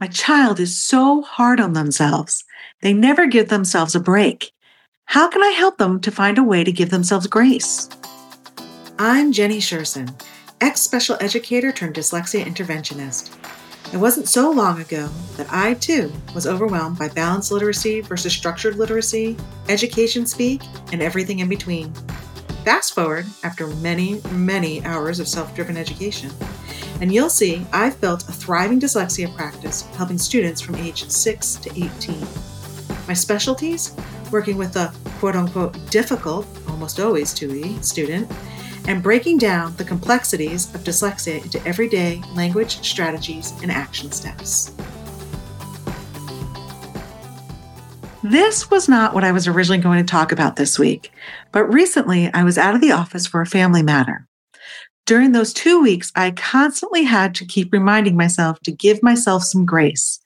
My child is so hard on themselves. They never give themselves a break. How can I help them to find a way to give themselves grace? I'm Jennie Sherson, ex special educator turned dyslexia interventionist. It wasn't so long ago that I too was overwhelmed by balanced literacy versus structured literacy, education speak, and everything in between. Fast forward after many, many hours of self driven education, and you'll see I've built a thriving dyslexia practice helping students from age 6 to 18. My specialties working with the quote unquote difficult, almost always 2E student, and breaking down the complexities of dyslexia into everyday language strategies and action steps. This was not what I was originally going to talk about this week, but recently I was out of the office for a family matter. During those two weeks, I constantly had to keep reminding myself to give myself some grace.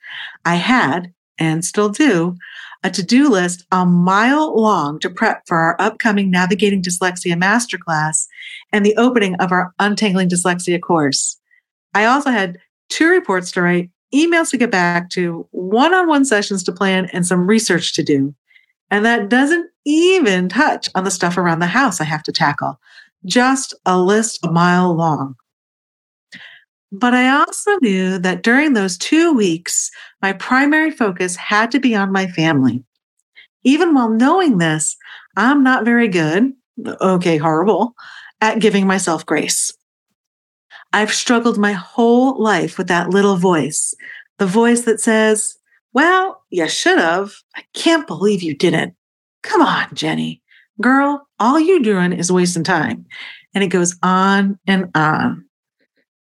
I had, and still do, a to do list a mile long to prep for our upcoming Navigating Dyslexia Masterclass and the opening of our Untangling Dyslexia course. I also had two reports to write, emails to get back to, one on one sessions to plan, and some research to do. And that doesn't even touch on the stuff around the house I have to tackle. Just a list a mile long. But I also knew that during those two weeks, my primary focus had to be on my family. Even while knowing this, I'm not very good, okay, horrible, at giving myself grace. I've struggled my whole life with that little voice, the voice that says, Well, you should have. I can't believe you didn't. Come on, Jennie. Girl, all you're doing is wasting time. And it goes on and on.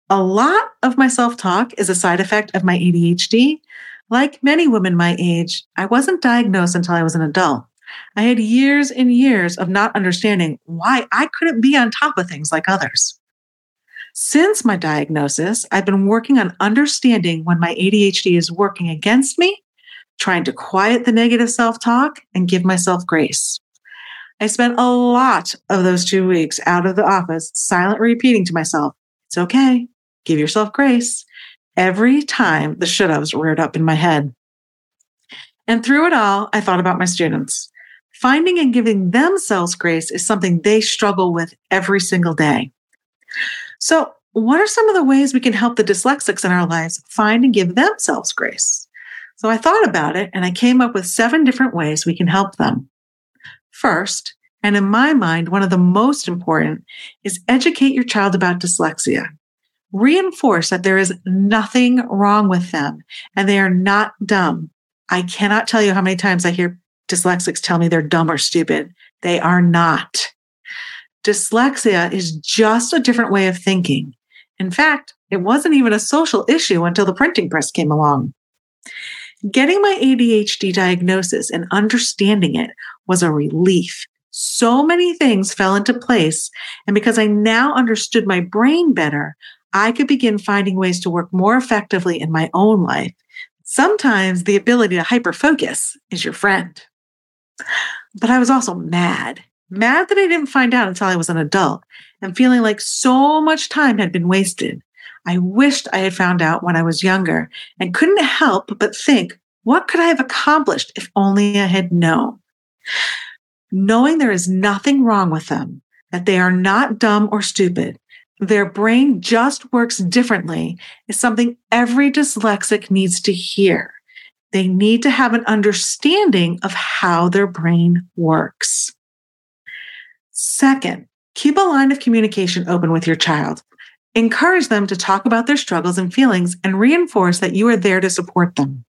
A lot of my self talk is a side effect of my ADHD. Like many women my age, I wasn't diagnosed until I was an adult. I had years and years of not understanding why I couldn't be on top of things like others. Since my diagnosis, I've been working on understanding when my ADHD is working against me, trying to quiet the negative self talk, and give myself grace. I spent a lot of those two weeks out of the office silent repeating to myself, It's okay give yourself grace every time the should haves reared up in my head. And through it all, I thought about my students. Finding and giving themselves grace is something they struggle with every single day. So, what are some of the ways we can help the dyslexics in our lives find and give themselves grace? So, I thought about it and I came up with seven different ways we can help them. First, and in my mind, one of the most important is educate your child about dyslexia reinforce that there is nothing wrong with them and they are not dumb. I cannot tell you how many times I hear dyslexics tell me they're dumb or stupid. They are not. Dyslexia is just a different way of thinking. In fact, it wasn't even a social issue until the printing press came along. Getting my ADHD diagnosis and understanding it was a relief. So many things fell into place. And because I now understood my brain better, I could begin finding ways to work more effectively in my own life. Sometimes the ability to hyper focus is your friend. But I was also mad, mad that I didn't find out until I was an adult and feeling like so much time had been wasted. I wished I had found out when I was younger and couldn't help but think, what could I have accomplished if only I had known? Knowing there is nothing wrong with them, that they are not dumb or stupid, their brain just works differently is something every dyslexic needs to hear. They need to have an understanding of how their brain works. Second, keep a line of communication open with your child. Encourage them to talk about their struggles and feelings and reinforce that you are there to support them.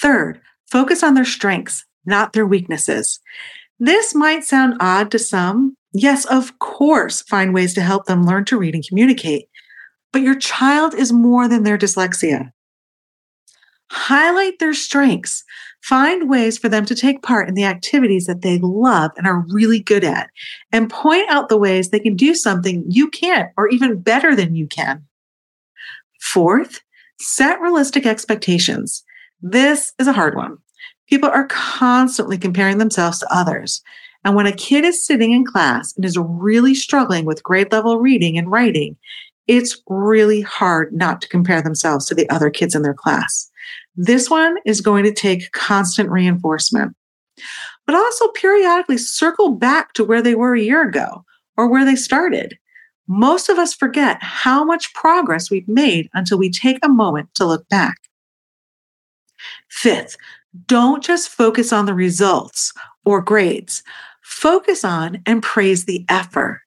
Third, focus on their strengths, not their weaknesses. This might sound odd to some, Yes, of course, find ways to help them learn to read and communicate. But your child is more than their dyslexia. Highlight their strengths. Find ways for them to take part in the activities that they love and are really good at, and point out the ways they can do something you can't, or even better than you can. Fourth, set realistic expectations. This is a hard one. People are constantly comparing themselves to others. And when a kid is sitting in class and is really struggling with grade level reading and writing, it's really hard not to compare themselves to the other kids in their class. This one is going to take constant reinforcement, but also periodically circle back to where they were a year ago or where they started. Most of us forget how much progress we've made until we take a moment to look back. Fifth, don't just focus on the results or grades. Focus on and praise the effort.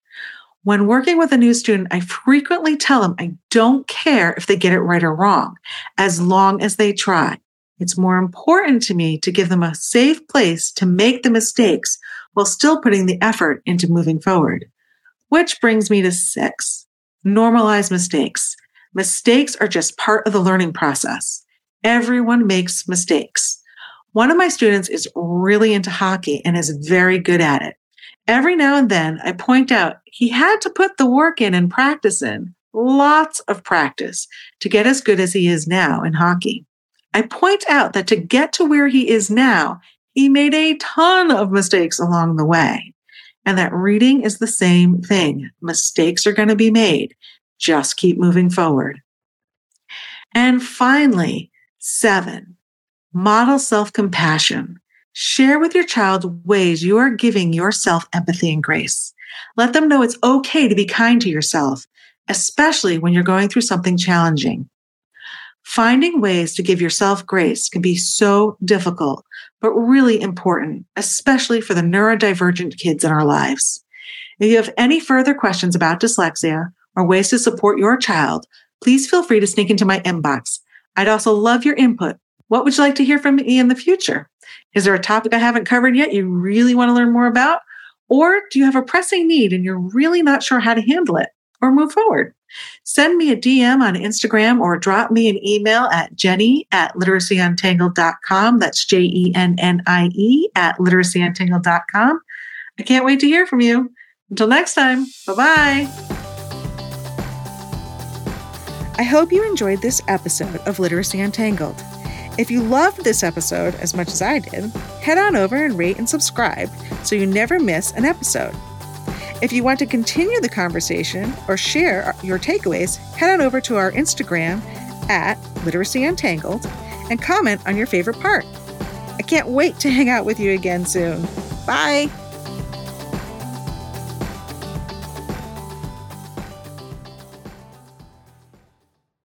When working with a new student, I frequently tell them I don't care if they get it right or wrong, as long as they try. It's more important to me to give them a safe place to make the mistakes while still putting the effort into moving forward. Which brings me to six normalize mistakes. Mistakes are just part of the learning process. Everyone makes mistakes. One of my students is really into hockey and is very good at it. Every now and then I point out he had to put the work in and practice in, lots of practice to get as good as he is now in hockey. I point out that to get to where he is now, he made a ton of mistakes along the way. And that reading is the same thing. Mistakes are going to be made. Just keep moving forward. And finally, seven, model self compassion. Share with your child ways you are giving yourself empathy and grace. Let them know it's okay to be kind to yourself, especially when you're going through something challenging. Finding ways to give yourself grace can be so difficult, but really important, especially for the neurodivergent kids in our lives. If you have any further questions about dyslexia or ways to support your child, please feel free to sneak into my inbox. I'd also love your input. What would you like to hear from me in the future? Is there a topic I haven't covered yet you really want to learn more about? Or do you have a pressing need and you're really not sure how to handle it or move forward? Send me a DM on Instagram or drop me an email at jennie at literacyuntangled.com. That's J E N N I E at literacyuntangled.com. I can't wait to hear from you. Until next time, bye bye. I hope you enjoyed this episode of Literacy Untangled. If you loved this episode as much as I did, head on over and rate and subscribe so you never miss an episode. If you want to continue the conversation or share your takeaways, head on over to our Instagram at Literacy Untangled and comment on your favorite part. I can't wait to hang out with you again soon. Bye.